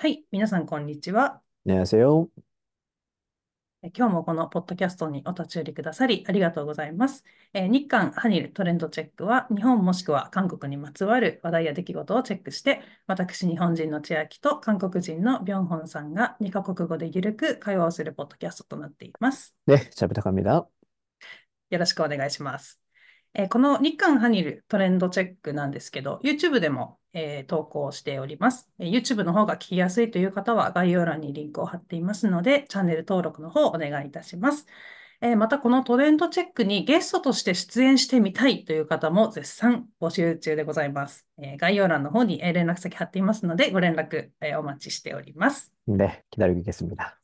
はい、皆さん、こんにちは。 안녕하세요. え今日もこのポッドキャストにお立ち寄りくださりありがとうございます。えー日韓ハニルトレンドチェックは、日本もしくは韓国にまつわる話題や出来事をチェックして、私、日本人の千秋と韓国人のビョンホンさんが2カ国語でゆるく会話をするポッドキャストとなっています。 네, 잘 부탁합니다. よろしくお願いします。 えーこの日韓ハニルトレンドチェックなんですけど、YouTube でも、えー投稿しております。えー YouTube の方が聞きやすいという方は概要欄にリンクを貼っていますので、チャンネル登録の方お願いいたします。えーまた、このトレンドチェックにゲストとして出演してみたいという方も絶賛募集中でございます。えー概要欄の方にえー連絡先貼っていますので、ご連絡、えーお待ちしております。 네, 기다리고 있겠습니다.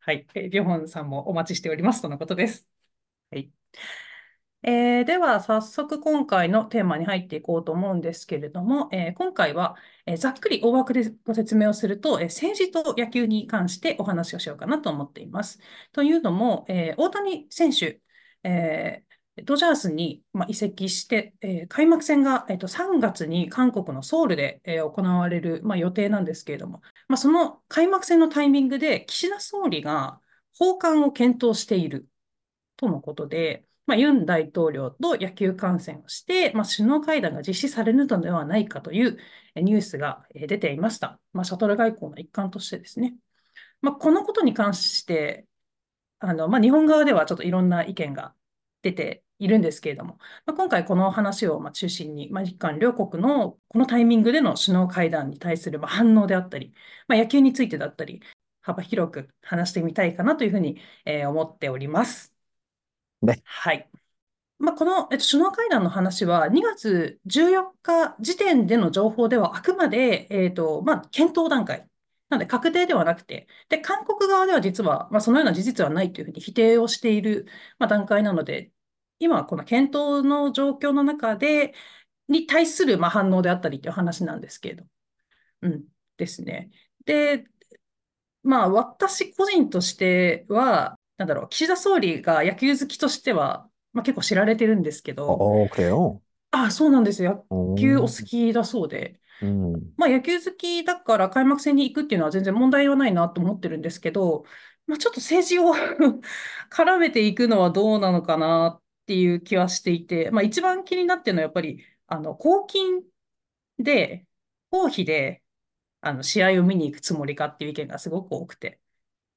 はい。えーリョホンさんもお待ちしておりますとのことです。はい。 えーでは、早速今回のテーマに入っていこうと思うんですけれども、えー今回は、えーざっくり大枠でご説明をすると、え政治と野球に関してお話をしようかなと思っています。というのも、え大谷選手、えドジャースに、まあ、移籍して、え開幕戦が、えーと、3月に韓国のソウルで、え行われる、まあ、予定なんですけれども、まあ、その開幕戦のタイミングで岸田総理が訪韓を検討しているとのことで、まあ、ユン大統領と野球観戦をして、まあ、首脳会談が実施されるのではないかというニュースが出ていました。まあ、シャトル外交の一環としてですね。まあ、このことに関して、あのまあ、日本側ではちょっといろんな意見が出ているんですけれども、まあ、今回この話をまあ中心に、まあ、日韓両国のこのタイミングでの首脳会談に対するまあ反応であったり、まあ、野球についてだったり、幅広く話してみたいかなというふうに、え思っております。 네, はい。まあ、この、首脳会談の話は2月14日時点での情報ではあくまで、えっと、まあ、検討段階。なので確定ではなくて、で、韓国側では実は、まあ、そのような事実はないというふうに否定をしている、まあ、段階なので、今はこの検討の状況の中で、に対するまあ反応であったりという話なんですけれど。うん、ですね。で、まあ、私個人としては、なんだろう、岸田総理が野球好きとしては、まあ、結構知られてるんですけど、 어, 그래요? あ、そうなんですよ。野球お 오, 好きだそうで、 음, まあ、野球好きだから開幕戦に行くっていうのは全然問題はないなと思ってるんですけど、まあ、ちょっと政治を絡めていくのはどうなのかなっていう気はしていて、まあ、一番気になってるのはやっぱり、あの、公金で、公費で、あの、試合を見に行くつもりかっていう意見がすごく多くて、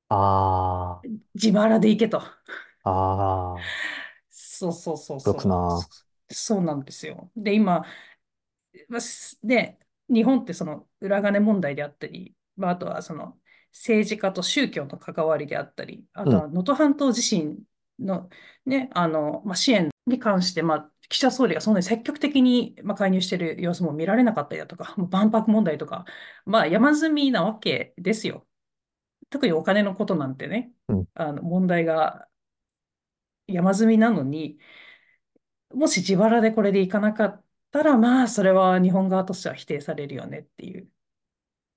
あ自腹で行けと。あ、ああ、そうそうそうそう。な。そうなんですよ。で、今、まあね、日本ってその裏金問題であったり、まあ、あとはその政治家と宗教の関わりであったり、あとは、能登半島地震の、ね、あの、まあ、支援に関して、まあ、岸田総理がそんなに積極的に、まあ、介入している様子も見られなかったりだとか、もう万博問題とか、まあ、山積みなわけですよ。特にお金のことなんてね、うん。あの問題が山積みなのに、もし自腹でこれでいかなかったら、まあ、それは日本側としては否定されるよねっていう、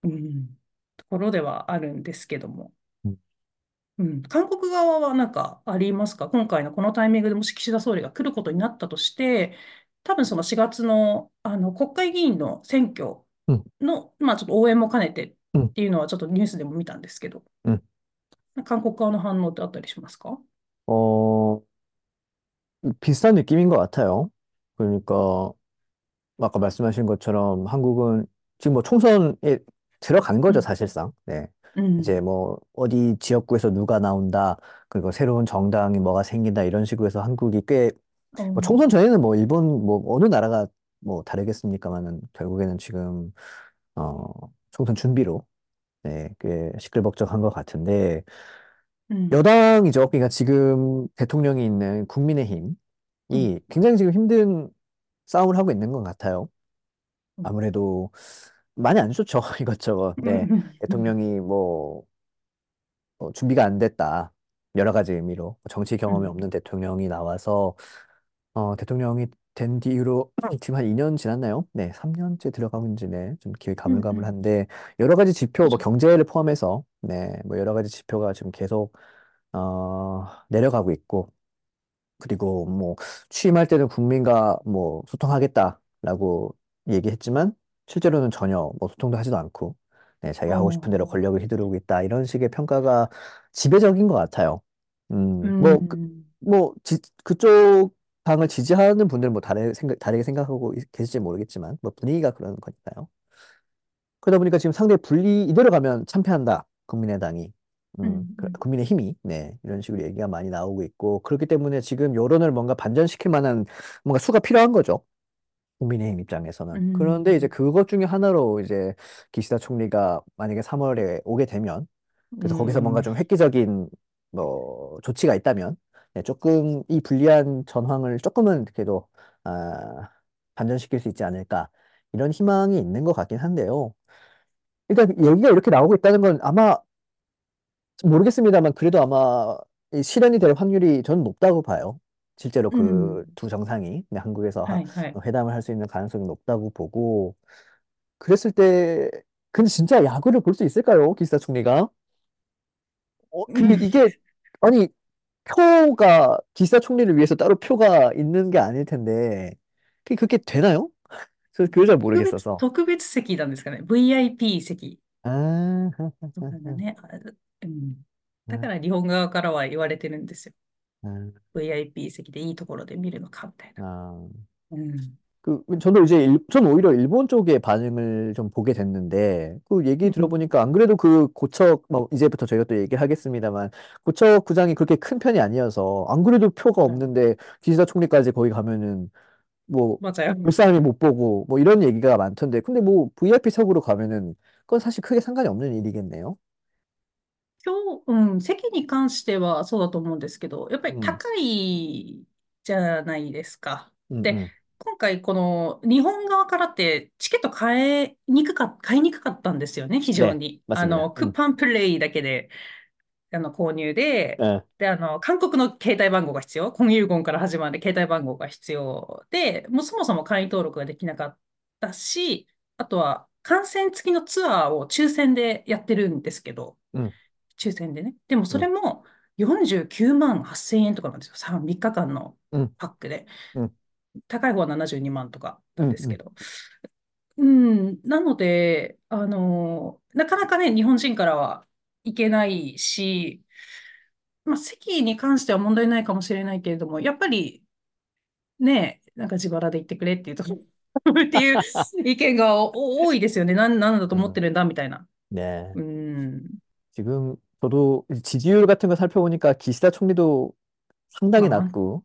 うん、ところではあるんですけども。うん。うん、韓国側は何かありますか？今回のこのタイミングでもし岸田総理が来ることになったとして、多分その4月の、あの国会議員の選挙うん。の、まあ、ちょっと応援も兼ねてうん っていうのはちょっとニュースでも見たんですけど、うん韓国側の反応ってあったりしますか 어, 비슷한 느낌인 것 같아요. 그러니까, 아까 말씀하신 것처럼 한국은 지금 뭐 총선에 들어간 거죠, 음. 사실상. 네. うん、 이제 뭐 어디 지역구에서 누가 나온다, 그리고 새로운 정당이 뭐가 생긴다 이런 식으로 해서 한국이 꽤 뭐 어, 총선 전에는 뭐 일본 뭐 어느 나라가 뭐 다르겠습니까만은 결국에는 지금 어 총선 준비로 네, 꽤 시끌벅적한 것 같은데 음, 여당이죠. 그러니까 지금 대통령이 있는 국민의힘이 음. 굉장히 지금 힘든 싸움을 하고 있는 것 같아요. 음. 아무래도 많이 안 좋죠. 이것저것. 네. 음, 대통령이 뭐 어, 준비가 안 됐다. 여러 가지 의미로 정치 경험이 음. 없는 대통령이 나와서 어, 대통령이 된 뒤로 지금 한 2년 지났나요? 네, 3년째 들어가고 있는지 네, 좀 기억이 음. 가물가물한데 여러 가지 지표, 뭐. 경제를 포함해서 네, 뭐 여러 가지 지표가 지금 계속 어, 내려가고 있고 그리고 뭐 취임할 때는 국민과 뭐 소통하겠다라고 얘기했지만 실제로는 전혀 뭐 소통도 하지도 않고 네, 자기가 하고 싶은 대로 어, 권력을 휘두르고 있다. 이런 식의 평가가 지배적인 것 같아요. 음, 뭐, 그, 음, 뭐, 지, 그쪽 당을 지지하는 분들은 뭐 다르게 생각, 다르게 생각하고 있- 계실지 모르겠지만, 뭐 분위기가 그런 거니까요. 그러다 보니까 지금 상대 분리, 이대로 가면 참패한다. 국민의당이. 음, 음, 그- 음, 국민의 힘이. 네, 이런 식으로 얘기가 많이 나오고 있고, 그렇기 때문에 지금 여론을 뭔가 반전시킬 만한 뭔가 수가 필요한 거죠. 국민의힘 입장에서는. 그런데 이제 음, 그것 중에 하나로 이제 기시다 총리가 만약에 3월에 오게 되면, 그래서 거기서 뭔가 음, 좀 획기적인 뭐 조치가 있다면, 네, 조금 이 불리한 전황을 조금은 그래도 아, 반전시킬 수 있지 않을까. 이런 희망이 있는 것 같긴 한데요. 일단 얘기가 이렇게 나오고 있다는 건 아마 모르겠습니다만 그래도 아마 이 실현이 될 확률이 저는 높다고 봐요. 실제로 그 음. 두 정상이 그냥 한국에서 하- はい、はい。회담을 할 수 있는 가능성이 높다고 보고 그랬을 때 근데 진짜 야구를 볼 수 있을까요? 기시다 총리가? 어, 그 이게 아니 표가 기시다 총리를 위해서 따로 표가 있는 게 아닐 텐데 그게 그게 되나요? 저 그걸 잘 特別、모르겠어서. 特別席なんですかね。VIP 席아, とかがね、あうん。だから日本側からは言われてるんですよ。VIP 席でいいところで見るのかみたい 아, な。うん。 그, 저도 이제, 일, 전 오히려 일본 쪽의 반응을 좀 보게 됐는데, 그 얘기 うん。 들어보니까 안 그래도 그 고척, 뭐, 이제부터 저희가 또 얘기를 하겠습니다만, 고척 구장이 그렇게 큰 편이 아니어서, 안 그래도 표가 はい 없는데, 기시다 총리까지 거기 가면은, 뭐, 맞아요. 볼 사람이 못 보고, 뭐, 이런 얘기가 많던데, 근데 뭐, VIP석으로 가면은, 그건 사실 크게 상관이 없는 일이겠네요. 今日、うん、席に関してはそうだと思うんですけど、やっぱり 음, 高いじゃないですか。음, で、음. 今回、この日本側からってチケット買えにくか、買いにくかったんですよね、非常に。まあ、の、クーパンプレイだけで、あの、購入で、うん。で、あの、韓国の携帯番号が必要、コンユーゴンから始まる携帯番号が必要で、もうそもそも会員登録ができなかったし、あとは観戦付きのツアーを抽選でやってるんですけど、抽選でね。でもそれも49万8000円とかなんですよ、3, 日間のパックで。高い方は72万とかなん 음, ですけ 음, ど。うん。なので、あの、なかなかね、日本人からは行けないし、まあ、席に関しては問題ないかもしれないけれども、やっぱりね、なんか自腹で行ってくれっていうところっていう意見がお多いですよね。なん、なんだと思って 음. るんだみたいな。 네. うん。 지금 저도 지지율 같은 거 살펴보니까 기시다 총리도 ま 상당히 あまあ、낮고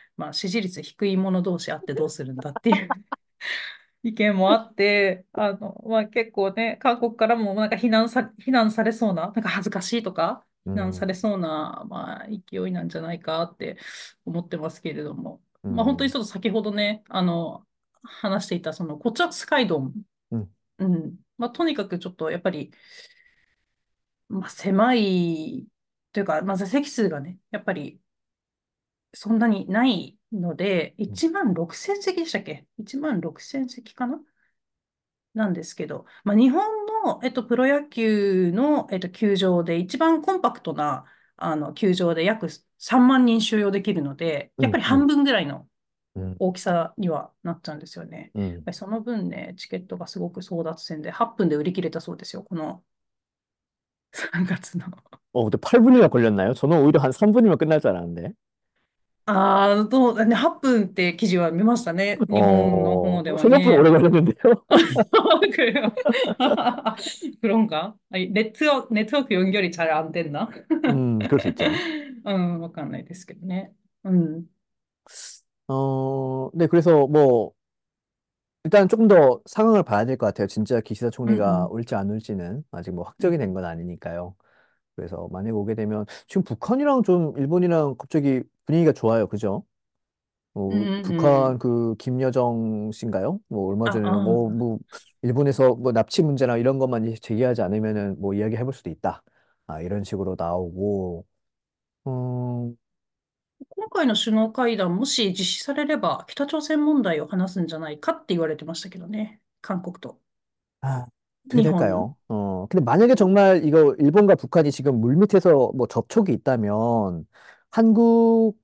まあ、支持率低い者同士あってどうするんだっていう 意見もあって、あの、まあ、結構ね、韓国からもなんか非難さ、非難されそうな、なんか恥ずかしいとか、非難されそうな、まあ、勢いなんじゃないかって思ってますけれども、まあ、本当にちょっと先ほどね、あの、話していた、その、こちらスカイドン、うん、うん、まあ、とにかくちょっとやっぱり、まあ、狭いというか、まあ、座席数がね、やっぱりそんなにないので、1万6000席でしたっけ ?1 万6000席かななんですけど、まあ、日本の、えっと、プロ野球の、えっと、球場で一番コンパクトなあの球場で約3万人収容できるので、やっぱ 음, り 음, 半分ぐらいの 음, 大きさにはなっちゃうんですよね。やっ 음. ぱりその分ね、チケットがすごく争奪戦で8分で売り切れたそうですよ、この3月の。어, 근데 8분이나 걸렸나요? 저는 오히려 한 3분이면 끝날 줄 알았는데. ああ、どう、ね、8分って記事は見ましたね、日本の方で 어, は 생각보다 오래 ね。 걸렸는데요? 그래요. 그런가? 아니, 네트워크, 네트워크 연결이 잘 안 됐나? 음, 그럴 수 있죠. うん、わかんないですけどね。うん。어, 네, 그래서 뭐, 일단 조금 더 상황을 봐야 될 것 같아요. 진짜 기시다 うんう 총리가 ん。올지 안 올지는 아직 뭐 うん 확정이 된 건 아니니까요. 그래서 만약에 오게 되면 지금 북한이랑 좀 일본이랑 갑자기 분위기가 좋아요. 그죠? うん 뭐 うんうん。북한 그 김여정 씨인가요? 뭐 얼마 あ、전에 뭐, あ、뭐 일본에서 뭐 납치 문제나 이런 것만 제기하지 않으면은 뭐 이야기 해볼 수도 있다. 아, 이런 식으로 나오고, 음, 今回の首脳会談、もし実施されれば、北朝鮮問題を話すんじゃないかって言われてましたけどね。韓国と 아, 어떻게 日本。 될까요? 어, 근데 만약에 정말 이거 일본과 북한이 지금 물밑에서 뭐 접촉이 있다면 한국에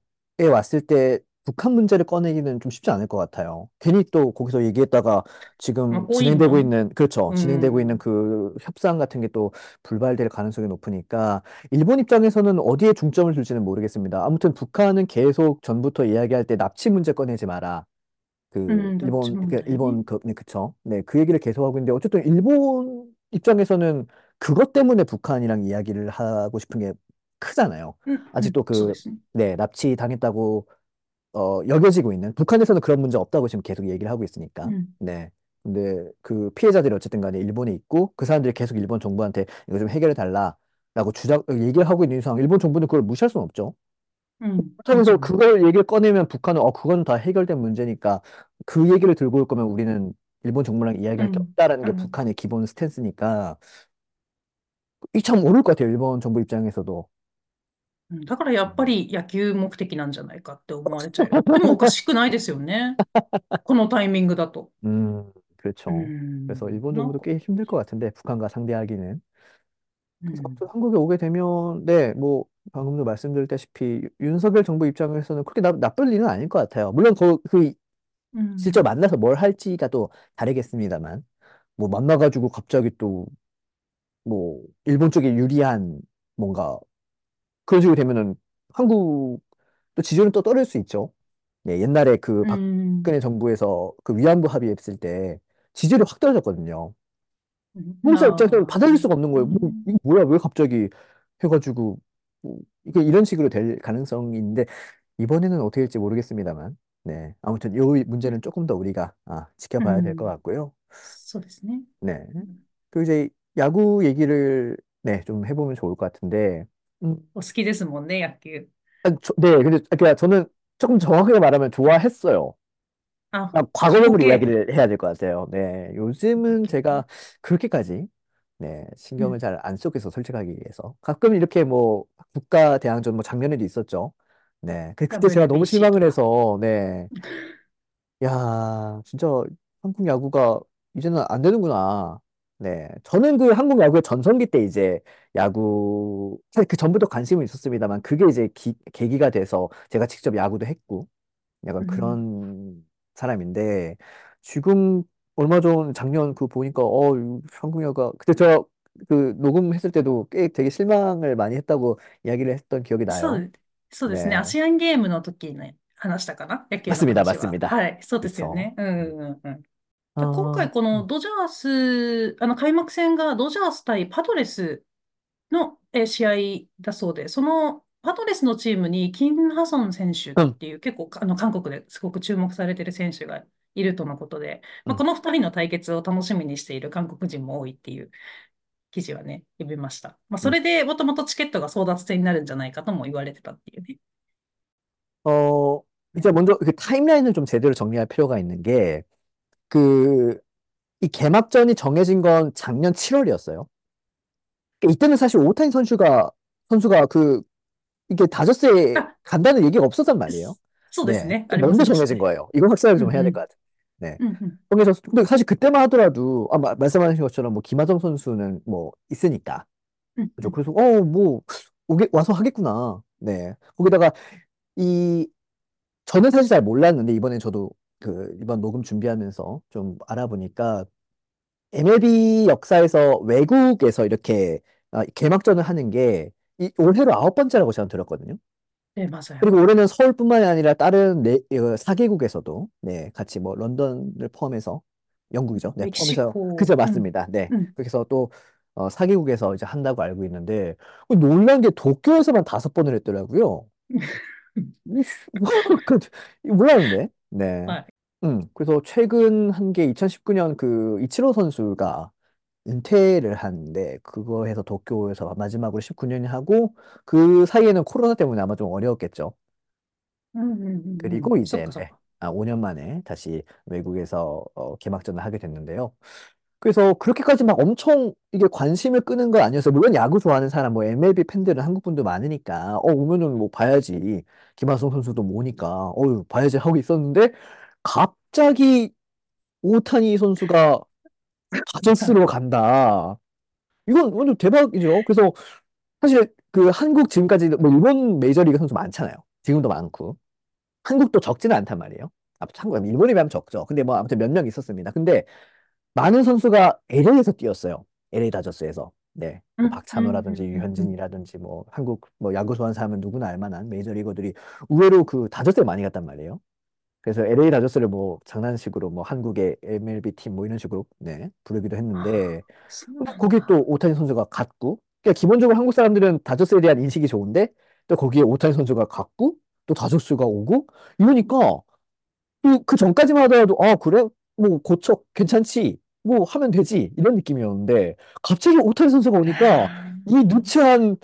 왔을 때 북한 문제를 꺼내기는 좀 쉽지 않을 것 같아요. 괜히 또 거기서 얘기했다가 지금 아, 진행되고 꼬이면. 있는, 그렇죠. 음. 진행되고 있는 그 협상 같은 게 또 불발될 가능성이 높으니까 일본 입장에서는 어디에 중점을 둘지는 모르겠습니다. 아무튼 북한은 계속 전부터 이야기할 때 납치 문제 꺼내지 마라. 그 음, 음 납치 일본 그 문제. 일본 그 네, 그쵸. 네, 그 얘기를 계속 하고 있는데 어쨌든 일본 입장에서는 그것 때문에 북한이랑 이야기를 하고 싶은 게 크잖아요. 음, 아직도 음, 그, 그치. 네, 납치 당했다고 어, 여겨지고 있는 북한에서는 그런 문제 없다고 지금 계속 얘기를 하고 있으니까. 음, 네. 근데 그 피해자들이 어쨌든 간에 일본에 있고 그 사람들이 계속 일본 정부한테 이거 좀 해결해 달라라고 주장 얘기를 하고 있는 이상 일본 정부는 그걸 무시할 수는 없죠. 음, 그렇다면서 그렇죠. 그걸 얘기를 꺼내면 북한은 어 그건 다 해결된 문제니까 그 얘기를 들고 올 거면 우리는 일본 정부랑 이야기할 게 음, 없다라는 게 음, 북한의 기본 스탠스니까 이 참 옳을 것 같아요. 일본 정부 입장에서도. うんだからやっぱり野球目的なんじゃないかって思われちゃう。でもおかしくないですよね。このタイミングだと。 음, う 그렇죠. 그래서 ん、일본 なん 정부도 か、꽤 힘들 것 같은데 북한과 상대하기는. う 그래서 ん、 아무튼 한국에 오게 되면 네, 뭐 방금도 말씀드렸다시피 유- 윤석열 정부 입장에서는 그렇게 나, 나쁠 일은 아닐 것 같아요. 물론 그, 그 う 실제 ん、 만나서 뭘 할지가 또 다르겠습니다만 뭐 만나가지고 갑자기 또 뭐 일본 쪽에 유리한 뭔가 그런 식으로 되면은 한국도 지지율은 또 떨어질 수 있죠. 네, 옛날에 그 う 박근혜 ん、 정부에서 그 위안부 합의했을 때 지지율이 확 떨어졌거든요. うん한국 사람 입장에서는 ああ、받아들일 수가 없는 う 거예요. 뭐, ん、 이게 뭐야? 왜 갑자기 해가지고 뭐 이게 이런 식으로 될 가능성이 있는데 이번에는 어떻게 될지 모르겠습니다만. 네, 아무튼 이 문제는 조금 더 우리가 아, う 지켜봐야 될 것 ん、같고요. そうですね。 네. うん 그 이제 야구 얘기를 네, 좀 해보면 좋을 것 같은데. 음, お好きですもんね、野球。아, 저- 네, 근데 그러니까 저는 조금 정확하게 말하면 좋아했어요. あ、아, 過去 과거형으로 形。이야기를 해야 될 것 같아요. 네, 過去 요즘은 形ね。 제가 그렇게까지 네, う 신경을 ん、잘 안 쓰겠어, 솔직하게 얘기해서. 가끔 이렇게 뭐 국가 대항전 뭐 작년에도 있었죠. 네, 그- 그때 제가 너무 WBC と 실망을 か。해서 네, 야, 진짜 한국 야구가 이제는 안 되는구나. 네. 저는 그 한국 야구의 전성기 때 이제 야구, 사실 그 전부터 관심은 있었습니다만 그게 이제 기- 계기가 돼서 제가 직접 야구도 했고 약간 うん、그런 사람인데 지금 얼마 전 작년 그 보니까 어, 이 한국 야구가 그때 저 그 녹음했을 때도 꽤 되게 실망을 많이 했다고 이야기를 했던 기억이 そ 나요. う、そうですね。ア 네. シアンゲームの時に話したかな野球の 맞습니다. 話は。맞습니다. はい、そうですよ 그쵸. ね。うん、うん、うん。 で今回あこのードジャース、あの開幕戦がドジャース対パドレスのえー試合だそうで、そのパドレスのチームにキン・ハソン選手っうん、ていう結構あの韓国ですごく注目されている選手がいるとのことで、まあ、こうん。の2人の対決を楽しみにしている韓国人も多いっていう記事はね、読みました。まあ、そうんれでもともとチケットが争奪戦になるんじゃないかとも言われてたっていうね。 어, 이제 먼저 그 타임라인을 좀 제대로 정리할 필요가 있는 게, 그, 이 개막전이 정해진 건 작년 7월이었어요. 이때는 사실 오타니 선수가, 선수가 그, 이게 다저스에 あ、간다는 얘기가 없었단 말이에요. そうです 네. ね。ありま 먼저 せんでした 정해진 ね。 거예요. 이거 확실하게 う 좀 ん 해야 う 될 것 ん。같아요. 네. うんうん。 그래서, 근데 사실 그때만 하더라도, 아, 마- 말씀하신 것처럼 뭐, 김하정 선수는 뭐, 있으니까. うんう 그죠. ん。 그래서, 어, 뭐, 오게, 와서 하겠구나. 네. 거기다가, 이, 저는 사실 잘 몰랐는데 이번에 저도 그 이번 녹음 준비하면서 좀 알아보니까 MLB 역사에서 외국에서 이렇게 아, 개막전을 하는 게 이, 올해로 아홉 번째라고 제가 들었거든요. 네, 맞아요. 그리고 올해는 서울뿐만이 아니라 다른 네, 어, 4개국에서도 네, 같이 뭐 런던을 포함해서 영국이죠. 네, 포함해서 멕시코. 그죠, 음. 맞습니다. 네. 음. 그래서 또 어, 4개국에서 이제 한다고 알고 있는데 그 놀란 게 도쿄에서만 다섯 번을 했더라고요. 이~ 뭐, 그, 몰랐는데. 네. 아, 네. 음, 그래서 최근 한 게 2019년 그 이치로 선수가 은퇴를 하는데 그거 해서 도쿄에서 마지막으로 19년이 하고 그 사이에는 코로나 때문에 아마 좀 어려웠겠죠. 그리고 음, 음, 음, 이제 네, 아, 5년 만에 다시 외국에서 어, 개막전을 하게 됐는데요. 그래서 그렇게까지 막 엄청 이게 관심을 끄는 건 아니었어요. 물론 야구 좋아하는 사람, 뭐 MLB 팬들은 한국 분도 많으니까, 어, 오면은 뭐 봐야지. 김하성 선수도 모으니까, 어유 봐야지 하고 있었는데, 갑자기 오타니 선수가 다저스로 간다. 이건 완전 대박이죠. 그래서 사실 그 한국 지금까지 뭐 일본 메이저리그 선수 많잖아요. 지금도 많고. 한국도 적지는 않단 말이에요. 아, 한국, 일본에 비하면 적죠. 근데 뭐 아무튼 몇 명 있었습니다. 근데 많은 선수가 LA에서 뛰었어요. LA 다저스에서. 네. 음, 박찬호라든지 음, 음, 유현진이라든지 뭐 한국 뭐 야구 좋아하는 사람은 누구나 알 만한 메이저리거들이 의외로 그 다저스에 많이 갔단 말이에요. 그래서 LA 다저스를 뭐 장난식으로 뭐 한국의 MLB 팀 뭐 이런 식으로 네, 부르기도 했는데 아, 어, 거기 또 오타니 선수가 갔고 그러니까 기본적으로 한국 사람들은 다저스에 대한 인식이 좋은데 또 거기에 오타니 선수가 갔고 또 다저스가 오고 이러니까 그 전까지만 하더라도 아 그래 뭐 고척 괜찮지 뭐 하면 되지 이런 느낌이었는데 갑자기 오타니 선수가 오니까 아. 이 누추한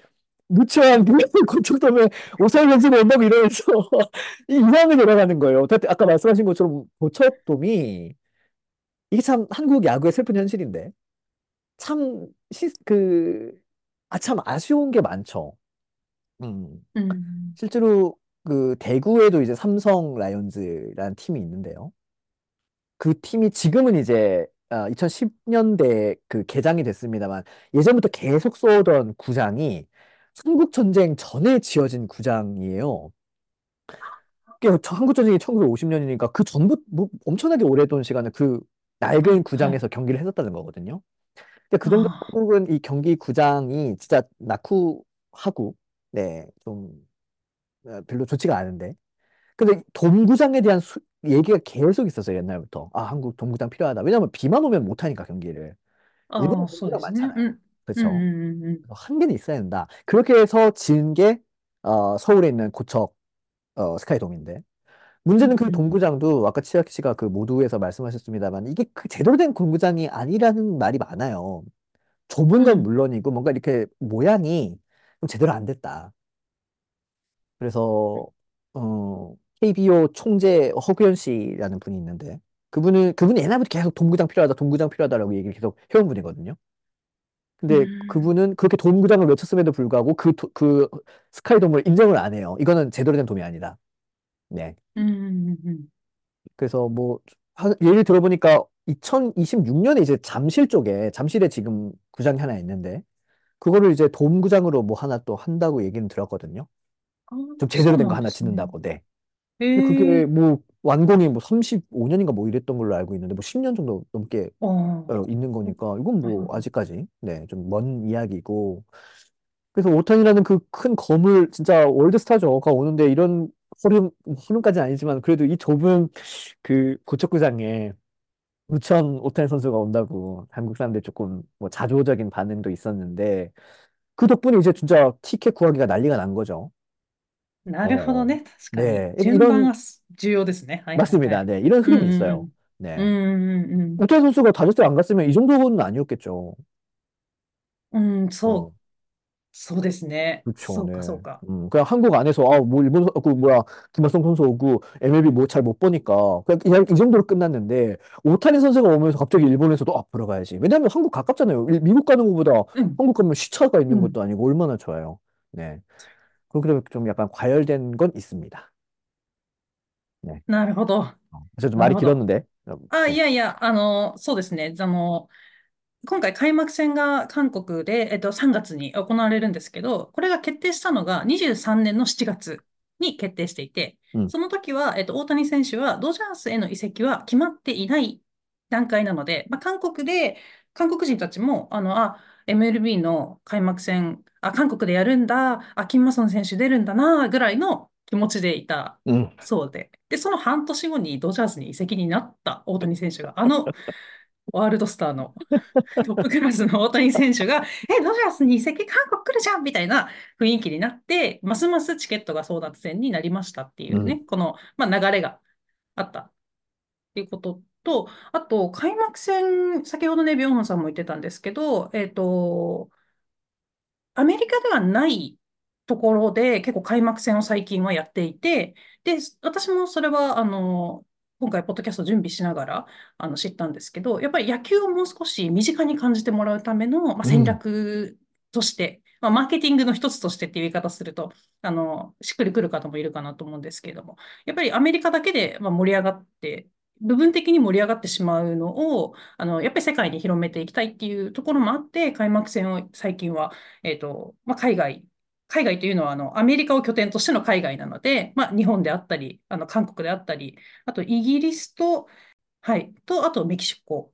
누추한 고척돔에 오타니 선수가 온다고 이러면서 이 이상하게 돌아가는 거예요. 아까 말씀하신 것처럼 고척돔이 이게 참 한국 야구의 슬픈 현실인데 참 시, 그, 아, 참 아쉬운 게 많죠. 음. 음. 실제로 그 대구에도 이제 삼성 라이온즈라는 팀이 있는데요. 그 팀이 지금은 이제 어, 2010년대 그 개장이 됐습니다만 예전부터 계속 쏘던 구장이 한국전쟁 전에 지어진 구장이에요. 한국전쟁이 1950년이니까 그 전부 뭐 엄청나게 오래된 시간을 그 낡은 네. 구장에서 경기를 했었다는 거거든요. 근데 그 정도 아, 한국은 이 경기 구장이 진짜 낙후하고 네, 좀 어, 별로 좋지가 않은데. 근데 돔구장에 대한 수, 얘기가 계속 있었어요, 옛날부터. 아, 한국 돔구장 필요하다. 왜냐면 비만 오면 못 하니까 경기를.ああ、일본은そうで 돔구장 すね。많잖아요. うん。うん、그렇죠. うん、うん。그래서 한 개는 있어야 된다. 그렇게 해서 지은 게 어, 서울에 있는 고척 어, 스카이돔인데うん、문제는 그 うん。동구장도 아까 치아키 씨가 그 모두에서 말씀하셨습니다만 이게 그 제대로 된 동구장이 아니라는 말이 많아요. 좁은 건 うん。물론이고 뭔가 이렇게 모양이 좀 제대로 안 됐다. 그래서 어, KBO 총재 허규현 씨라는 분이 있는데 그분은 그분이 옛날부터 계속 동구장 필요하다, 동구장 필요하다라고 얘기를 계속 해온 분이거든요. 근데 음. 그분은 그렇게 동구장을 외쳤음에도 불구하고 그그 그 스카이돔을 인정을 안 해요. 이거는 제대로 된 돔이 아니다. 네. 음, 음, 음, 음. 그래서 뭐 예를 들어보니까 2026년에 이제 잠실 쪽에 잠실에 지금 구장이 하나 있는데 그거를 이제 돔 구장으로 뭐 하나 또 한다고 얘기는 들었거든요. 아, 좀 제대로 된 거 하나 짓는다고. 네. 그게 음. 뭐 완공이 뭐 35년인가 뭐 이랬던 걸로 알고 있는데 뭐 10년 정도 넘게 어. 어, 있는 거니까 이건 뭐 음. 아직까지 네, 좀 먼 이야기고. 그래서 오탄이라는 그 큰 거물 진짜 월드스타죠가 오는데 이런 허름 허름까지는 아니지만 그래도 이 좁은 그 고척구장에 우천 오타니 선수가 온다고 한국 사람들 조금 뭐 자조적인 반응도 있었는데 그 덕분에 이제 진짜 티켓 구하기가 난리가 난 거죠. なるほど 어, ね。確かに。네, 이런 順番 이런- がす重要ですね。はい、はい、は 맞습니다. い。네, 이런 うん、흐름이 うん、う 있어요. ん。うん、네. うん、うん。오태현 선수가 다저스에 안 갔으면 이 정도는 아니었겠죠. うん、そ 어, う、そうですね。 그렇죠. そうか、そう 네. か。 음, 그냥 한국 안에서 아, 뭐 일본 선- 그 뭐야 김하성 선수 오고 MLB 뭐 잘 못 보니까 그냥, 그냥 이 정도로 끝났는데 오타니 선수가 오면서 갑자기 일본에서도 아 보러 가야지. 왜냐하면 한국 가깝잖아요. 일- 미국 가는 것보다 うん、 한국 가면 시차가 う 있는 ん。것도 아니고 얼마나 좋아요. 네. 그렇기 때문에 좀 약간 과열된 건 있습니다. 네. なるほど。 어, 그래서 좀 なる 말이 ほど。길었는데. 어, あ、い 네. やいや、あの、そうですね。あの、今回開幕戦が韓国で、えっと、3月に行われるんですけど、これが決定したのが23年の7月に決定していて、 음, その時は、えっと、大谷選手はドジャースへの移籍は決まっていない段階なので、まあ、韓国で、韓国人たちも、あの、あ、MLB の開幕戦、 あ、韓国でやるんだ、あ、キン・マソン選手出るんだな、ぐらいの気持ちでいた。 음. そうで、で、その半年後にドジャースに移籍になった大谷選手が、あのワールドスターのトップクラスの大谷選手が、え、ドジャースに移籍韓国来るじゃんみたいな雰囲気になって、ますますチケットが争奪戦になりましたっていう 음, ね、この、まあ、流れがあった。っていうことと、あと、開幕戦、先ほどね、ビョンホンさんも言ってたんですけど、えっと、アメリカではないところで結構開幕戦を最近はやっていて、で、私もそれは、あの、今回、ポッドキャスト準備しながらあの知ったんですけど、やっぱり野球をもう少し身近に感じてもらうための、まあ、戦うん。略として、まあ、マーケティングの一つとしてっていう言い方すると、あの、しっくりくる方もいるかなと思うんですけれども、やっぱりアメリカだけで、まあ、盛り上がって、部分的に盛り上がってしまうのを、あの、やっぱり世界に広めていきたいっていうところもあって、開幕戦を最近は、えっと、まあ、海外、海外というのはあのアメリカを拠点としての海外なので、まあ、日本であったり、あの韓国であったり、あとイギリスと、はい、と、あとメキシコ。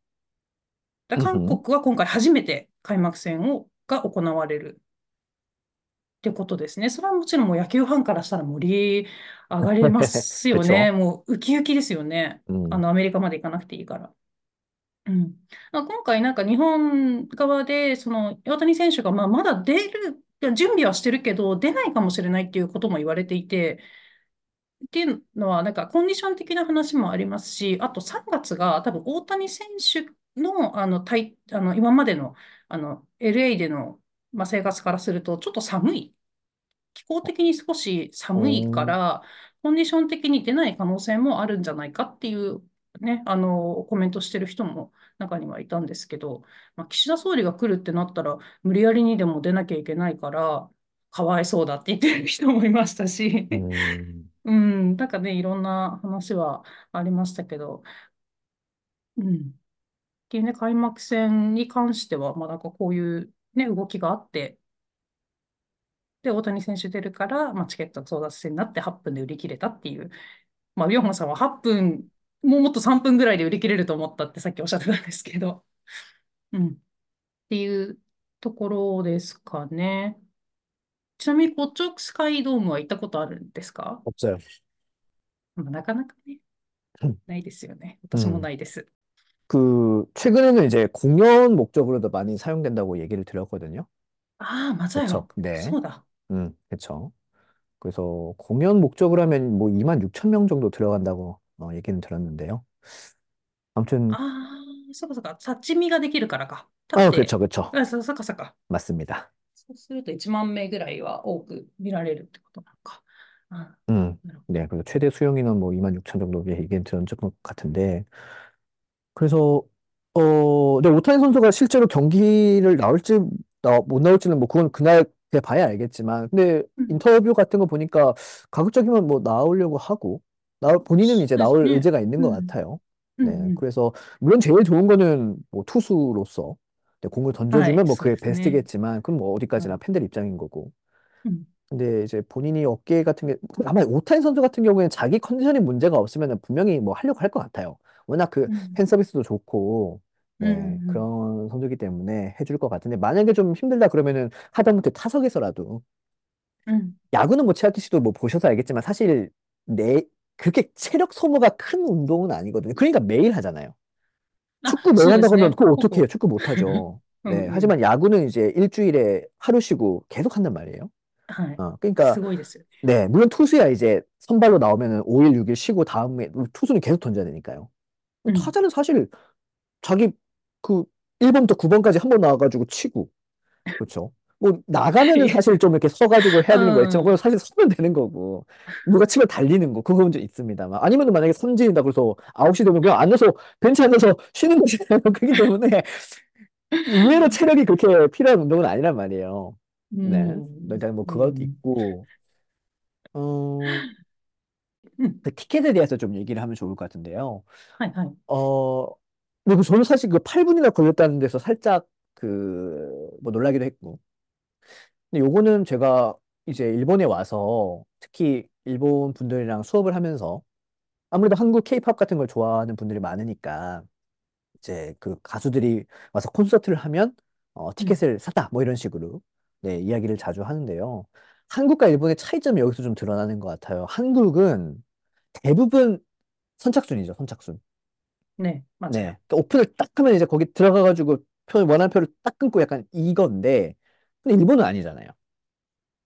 だ韓うん。国は今回初めて開幕戦をが行われるってことですね。それはもちろんもう野球ファンからしたら盛り上がりま すよね。もうウキウキですよね。うあ。の、アメリカまで行かなくていいから。うん。まあ、今回なんか日本側で、その、大谷選手がまあまだ出る、準備はしてるけど、出ないかもしれないっていうことも言われていて、っていうのは、なんかコンディション的な話もありますし、あと3月が多分大谷選手の、あの、あの今までの、あの LA でのまあ、生活からするとちょっと寒い。気候的に少し寒いか 어, ら、コンディション的に出ない可能性もあるんじゃないかっていうね、あの、コメントしてる人も中にはいたんですけど、まあ、岸田総理が来るってなったら、無理やりにでも出なきゃいけないから、かわいそうだって言ってる人もいましたし、 음, うん、なんかね、いろんな話はありましたけど、うん。っていうね、開幕戦に関しては、まあなんかこういうね、動きがあって、で、大谷選手出るから、まあ、チケット争奪戦になって8分で売り切れたっていう、まあ、ビョンンさんは8分、もうもっと3分ぐらいで売り切れると思ったってさっきおっしゃってたんですけど、うん。っていうところですかね。ちなみに、こっちクスカイドームは行ったことあるんですか？まあなかなかね、ないですよね。私もないです。 그, 최근에는 이제 공연 목적으로도 많이 사용된다고 얘기를 들었거든요. ああ、 그쵸. 맞아요. 네. そうだ。음, 그쵸. 그래서 공연 목적으로 하면 뭐 2만 6천 명 정도 들어간다고 어, 얘기는 들었는데요. 아무튼, ああ、そっかそっか。立ち見ができるからか。立っ아, 그쵸, て、그쵸. あ、そ、そっかそっか。맞습니다. そうすると1万名ぐらいは多く見られるってことなのか。あ、음, なるほ네. 그래서 최대 수용 인원 뭐 2만 6천 정도 얘기는 들은 것 같은데, 그래서 어, 네, 오타니 선수가 실제로 경기를 나올지 나, 못 나올지는 뭐 그건 그날 그 봐야 알겠지만 근데 음. 인터뷰 같은 거 보니까 가급적이면 뭐 나오려고 하고 나 본인은 이제 나올 사실, 의지가 있는 것 음, 같아요. 음, 네, 음. 그래서 물론 제일 좋은 거는 뭐 투수로서 네, 공을 아, 던져주면 뭐 그게 아, 엑소네. 베스트겠지만 그건 뭐 어디까지나 음. 팬들 입장인 거고. 근데 이제 본인이 어깨 같은 게 아마 오타니 선수 같은 경우에는 자기 컨디션이 문제가 없으면 분명히 뭐 하려고 할 것 같아요. 워낙 그うん、팬 서비스도 좋고うん、네うん。그런 선수기 때문에 해줄 것 같은데 만약에 좀 힘들다 그러면은 하다못해 타석에서라도 うん 야구는 뭐 최하키 씨도 뭐 보셔서 알겠지만 사실 내 그렇게 체력 소모가 큰 운동은 아니거든요. 그러니까 매일 하잖아요. 축구 あ、매일 そうで한다고 す 하면 ね。그거 ほ 어떻게 해요? ぼ。축구 못 하죠. うん、네 うん。하지만 야구는 이제 일주일에 하루 쉬고 계속 한단 말이에요. はい。어 그러니까 すごいですよね。네, 물론 투수야 이제 선발로 나오면은 5일, 6일 쉬고 다음에 투수는 계속 던져야 되니까요. 그 음. 타자는 사실 자기 그 1번부터 9번까지 한 번 나와가지고 치고 그렇죠. 뭐 나가면은 사실 좀 이렇게 서가지고 해야 되는 거 있죠. 어. 그건 사실 서면 되는 거고 누가 치면 달리는 거 그건 좀 있습니다만 아니면 만약에 선진이다 그래서 9시 되면 그냥 앉아서 벤치 앉아서 쉬는 것이잖아요. 그렇기 때문에 의외로 음. 체력이 그렇게 필요한 운동은 아니란 말이에요. 네. 음. 일단 뭐 그것 음. 있고 어 음. 그 티켓에 대해서 좀 얘기를 하면 좋을 것 같은데요. はい, はい. 어, 근데 그 저는 사실 그 8분이나 걸렸다는 데서 살짝 그, 뭐 놀라기도 했고. 근데 요거는 제가 이제 일본에 와서 특히 일본 분들이랑 수업을 하면서 아무래도 한국 케이팝 같은 걸 좋아하는 분들이 많으니까 이제 그 가수들이 와서 콘서트를 하면 어, 음. 티켓을 샀다 뭐 이런 식으로 네, 이야기를 자주 하는데요. 한국과 일본의 차이점이 여기서 좀 드러나는 것 같아요. 한국은 대부분 선착순이죠, 선착순. ね、間違い。네. 그러니까 오픈을 딱 하면 이제 거기 들어가가지고 표, 원하는 표를 딱 끊고 약간 이건데, 근데 일본은 아니잖아요.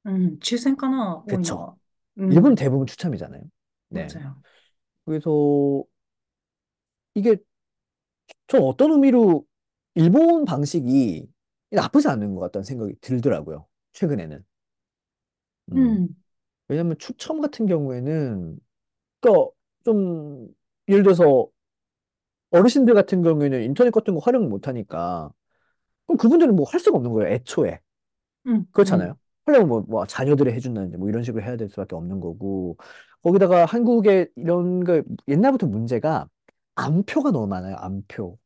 うん。抽選かな多いの 그쵸. は。う 일본은 ん。대부분 추첨이잖아요. 間違 네. い。그래서 이게 좀 어떤 의미로 일본 방식이 나쁘지 않은 것 같다는 생각이 들더라고요. 최근에는. う 음. ん。왜냐면 추첨 같은 경우에는, 그니까 좀 예를 들어서 어르신들 같은 경우에는 인터넷 같은 거 활용 못 하니까 그럼 그분들은 뭐 할 수가 없는 거예요, 애초에. 음, 그렇잖아요. 음. 하려면 뭐, 뭐 자녀들이 해준다는지 뭐 이런 식으로 해야 될 수밖에 없는 거고 거기다가 한국에 이런 거 옛날부터 문제가 암표가 너무 많아요. 암표.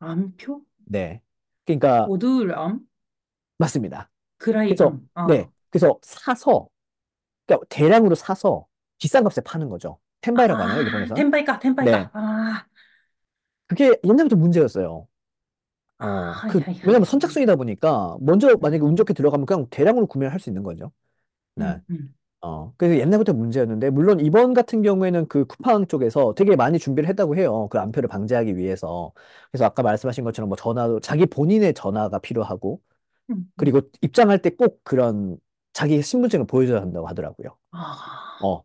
암표? 네. 그러니까 어두울 암? 맞습니다.暗い 그래서 암. 네. 아. 그래서 사서 그러니까 대량으로 사서 비싼 값에 파는 거죠. 텐바이라고 하나요, 아, 일본에선? 텐바이까, 네. 텐바이까. 아, 그게 옛날부터 문제였어요. 아, 어, はい, 그, はい, はい. 왜냐면 선착순이다 보니까 먼저 만약에 운 음, 좋게 들어가면 그냥 대량으로 구매를 할 수 있는 거죠. 네. 음, 음, 어, 그래서 옛날부터 문제였는데, 물론 이번 같은 경우에는 그 쿠팡 쪽에서 되게 많이 준비를 했다고 해요. 그 암표를 방지하기 위해서. 그래서 아까 말씀하신 것처럼 뭐 전화도, 자기 본인의 전화가 필요하고, 음, 음. 그리고 입장할 때 꼭 그런 자기 신분증을 보여줘야 한다고 하더라고요. 아, 어,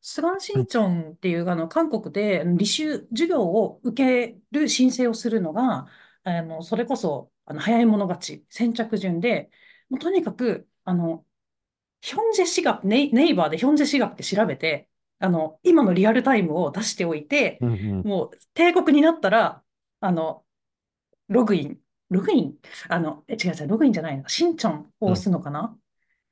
スガン新潮っていうあの韓国で履修、授業を受ける申請をするのが、あの、それこそあの早い者勝ち、先着順で、もうとにかく、あの、ヒョンジェシガネイ、ネイバーでヒョンジェシガって調べて、あの、今のリアルタイムを出しておいて、うん、うん、もう帝国になったら、あの、ログイン、ログイン、あの、え違う違う、ログインじゃないの、シンチョンを押うん、すのかな？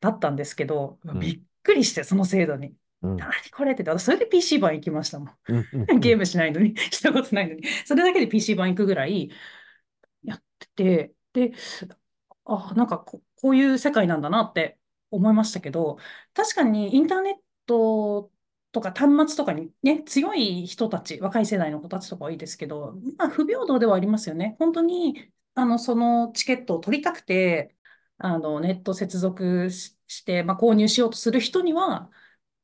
だったんですけど、うん、びっくりして、その制度に。うん、何これって私それで PC 版行きましたもん。ゲーん、ムしないのに、したことないのに。それだけで PC 版行くぐらいやってて、で、あ、なんかこ、こういう世界なんだなって思いましたけど、確かにインターネットとか端末とかにね、強い人たち、若い世代の子たちとかはいいですけど、まあ、不平等ではありますよね。本当に、あの、そのチケットを取りたくて、あの、ネット接続し、して、まあ、購入しようとする人には、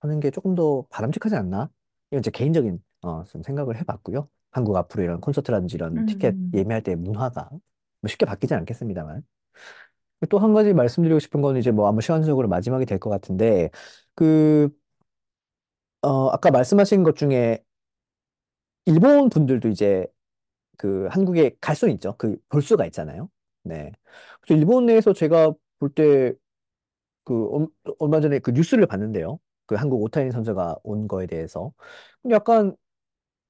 하는 게 조금 더 바람직하지 않나? 이건 제 개인적인 어, 좀 생각을 해 봤고요. 한국 앞으로 이런 콘서트라든지 う 이런 티켓 ん。 예매할 때 문화가 뭐 쉽게 바뀌진 않겠습니다만 또 한 가지 말씀드리고 싶은 건 이제 뭐 아무 시간적으로 마지막이 될 것 같은데 그 어, 아까 말씀하신 것 중에 일본 분들도 이제 그 한국에 갈 수는 있죠. 그 볼 수가 있잖아요. 네. 그래서 일본 내에서 제가 볼 때 그 얼마 전에 그 뉴스를 봤는데요. 그 한국 오타니 선수가 온 거에 대해서 약간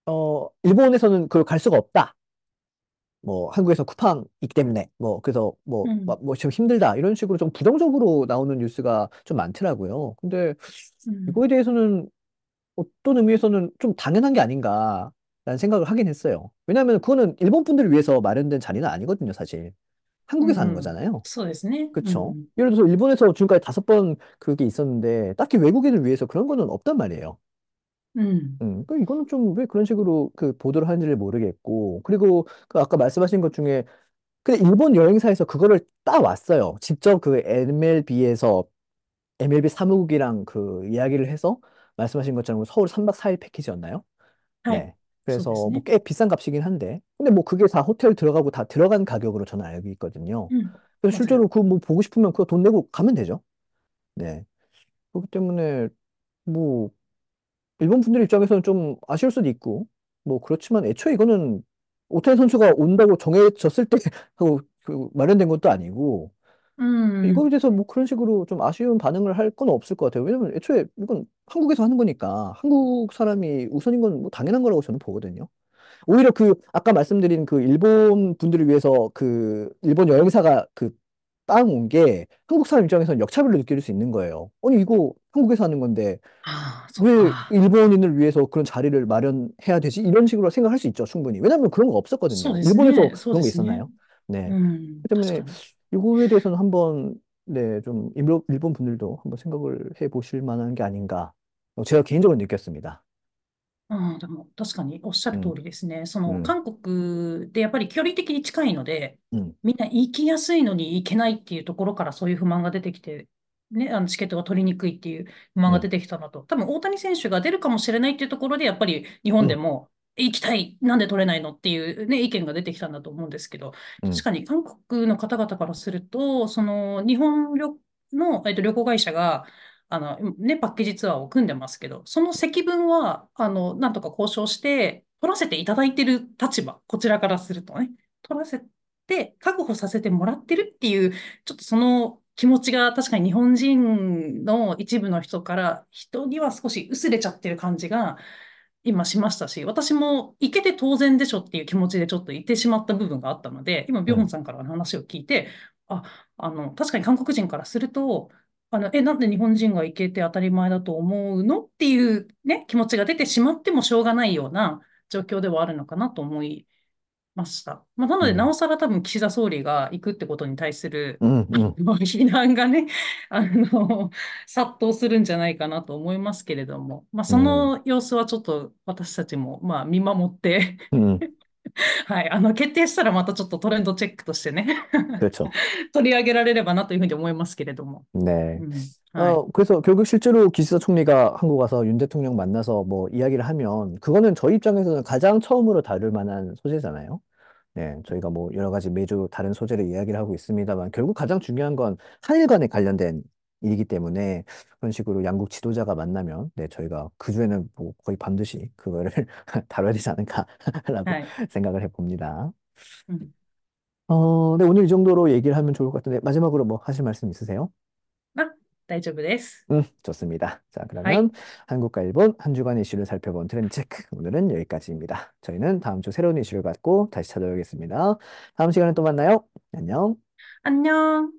어 일본에서는 그걸 갈 수가 없다. 뭐 한국에서 쿠팡이기 때문에 뭐 그래서 뭐, 음. 뭐, 좀 힘들다 이런 식으로 좀 부정적으로 나오는 뉴스가 좀 많더라고요. 근데 음. 이거에 대해서는 어떤 의미에서는 좀 당연한 게 아닌가라는 생각을 하긴 했어요. 왜냐하면 그거는 일본 분들을 위해서 마련된 자리는 아니거든요, 사실. う 한국에서 하는 ん。거잖아요. そうですね。う 그쵸? ん。예를 들어서 일본에서 지금까지 다섯 번 그게 있었는데 딱히 외국인을 위해서 그런 거는 없단 말이에요. うん。음, 그 이거는 좀 왜 그런 식으로 그 보도를 하는지를 모르겠고 그리고 그 아까 말씀하신 것 중에 근데 일본 여행사에서 그거를 따왔어요. 직접 그 MLB에서 MLB 사무국이랑 그 이야기를 해서 말씀하신 것처럼 서울 3박 4일 패키지였나요? はい。네. 그래서 뭐 서비스네. 꽤 비싼 값이긴 한데. 근데 뭐 그게 다 호텔 들어가고 다 들어간 가격으로 저는 알고 있거든요. 음, 그래서 맞아요. 실제로 그 뭐 보고 싶으면 그거 돈 내고 가면 되죠. 네. 그렇기 때문에 뭐 일본 분들 입장에서는 좀 아쉬울 수도 있고 뭐 그렇지만 애초에 이거는 오타니 선수가 온다고 정해졌을 때 하고 그, 그 마련된 것도 아니고 う 이거에 ん。대해서 뭐 그런 식으로 좀 아쉬운 반응을 할 건 없을 것 같아요. 왜냐면 애초에 이건 한국에서 하는 거니까 한국 사람이 우선인 건 뭐 당연한 거라고 저는 보거든요. 오히려 그 아까 말씀드린 그 일본 분들을 위해서 그 일본 여행사가 그 따온 게 한국 사람 입장에서는 역차별로 느낄 수 있는 거예요. 아니 이거 한국에 사는 건데 아,そっ 왜 か。 일본인을 위해서 그런 자리를 마련해야 되지? 이런 식으로 생각할 수 있죠, 충분히. 왜냐하면 그런 거 そう 없었거든요. です 일본에서 ね。そう 그런 で 게 すね。 있었나요? 네. うん、그 確 때문에 かに。 이거에 대해서는 한번, 네, 좀 일본, 일본 분들도 한번 생각을 해 보실 만한 게 아닌가. 어, 제가 개인적으로 느꼈습니다. うん、でも確かにおっしゃる通 음, りですね。その 음, 韓国でやっぱり距離的に近いので、 음, みんな行きやすいのに行けないっていうところからそういう不満が出てきて、ね、あのチケットが取りにくいっていう不満が出 음, てきたのと、多分大谷選手が出るかもしれないっていうところで、やっぱり日本で 음, も 行きたい、なんで取れないのっていうね、意見が出てきたんだと思うんですけど、確 음, かに韓国の方々からすると、その日本旅の、えっと、旅行会社が、あの、ね、パッケージツアーを組んでますけど、その積分は、あの、なんとか交渉して、取らせていただいてる立場、こちらからするとね、取らせて、確保させてもらってるっていう、ちょっとその気持ちが確かに日本人の一部の人から、人には少し薄れちゃってる感じが、今しましたし、私も行けて当然でしょっていう気持ちでちょっと言ってしまった部分があったので、今、ビョン 음, さんからの話を聞いて、あ、あの、確かに韓国人からすると、あの、え、なんで日本人が行けて当たり前だと思うのっていうね、気持ちが出てしまってもしょうがないような状況ではあるのかなと思いました。まあ、なので、な 음, おさら多分岸田総理が行くってことに対する 음, あ 음, の非難がね、あの、殺到するんじゃないかなと思いますけれども、まあ、そ 음, の様子はちょっと私たちも、まあ、見守って 음, はい、あの、決定したらまたちょっとトレンドチェックとしてね 그렇죠. 取り上げられればなというふうに思いますけれども。 네. うん、はい。 어, 그래서 결국 실제로 기시다 총리가 한국 와서 윤 대통령 만나서 뭐 이야기를 하면 그거는 저희 입장에서는 가장 처음으로 다룰 만한 소재잖아요. 예, 저희가 뭐 여러 가지 매주 다른 소재를 이야기를 하고 있습니다만 결국 가장 중요한 건 한일 간에 관련된 일이기 때문에 그런 식으로 양국 지도자가 만나면 네, 저희가 그 주에는 뭐 거의 반드시 그거를 다뤄야 되지 않을까라고 네. 생각을 해봅니다. 음. 어, 네, 오늘 이 정도로 얘기를 하면 좋을 것 같은데 마지막으로 뭐 하실 말씀 있으세요? あ、大丈夫です。 음, 좋습니다. 자, はい。 그러면 한국과 일본 한 주간 이슈를 살펴본 트렌드 체크. 오늘은 여기까지입니다. 저희는 다음 주 새로운 이슈를 갖고 다시 찾아오겠습니다. 다음 시간에 또 만나요. 안녕. 안녕.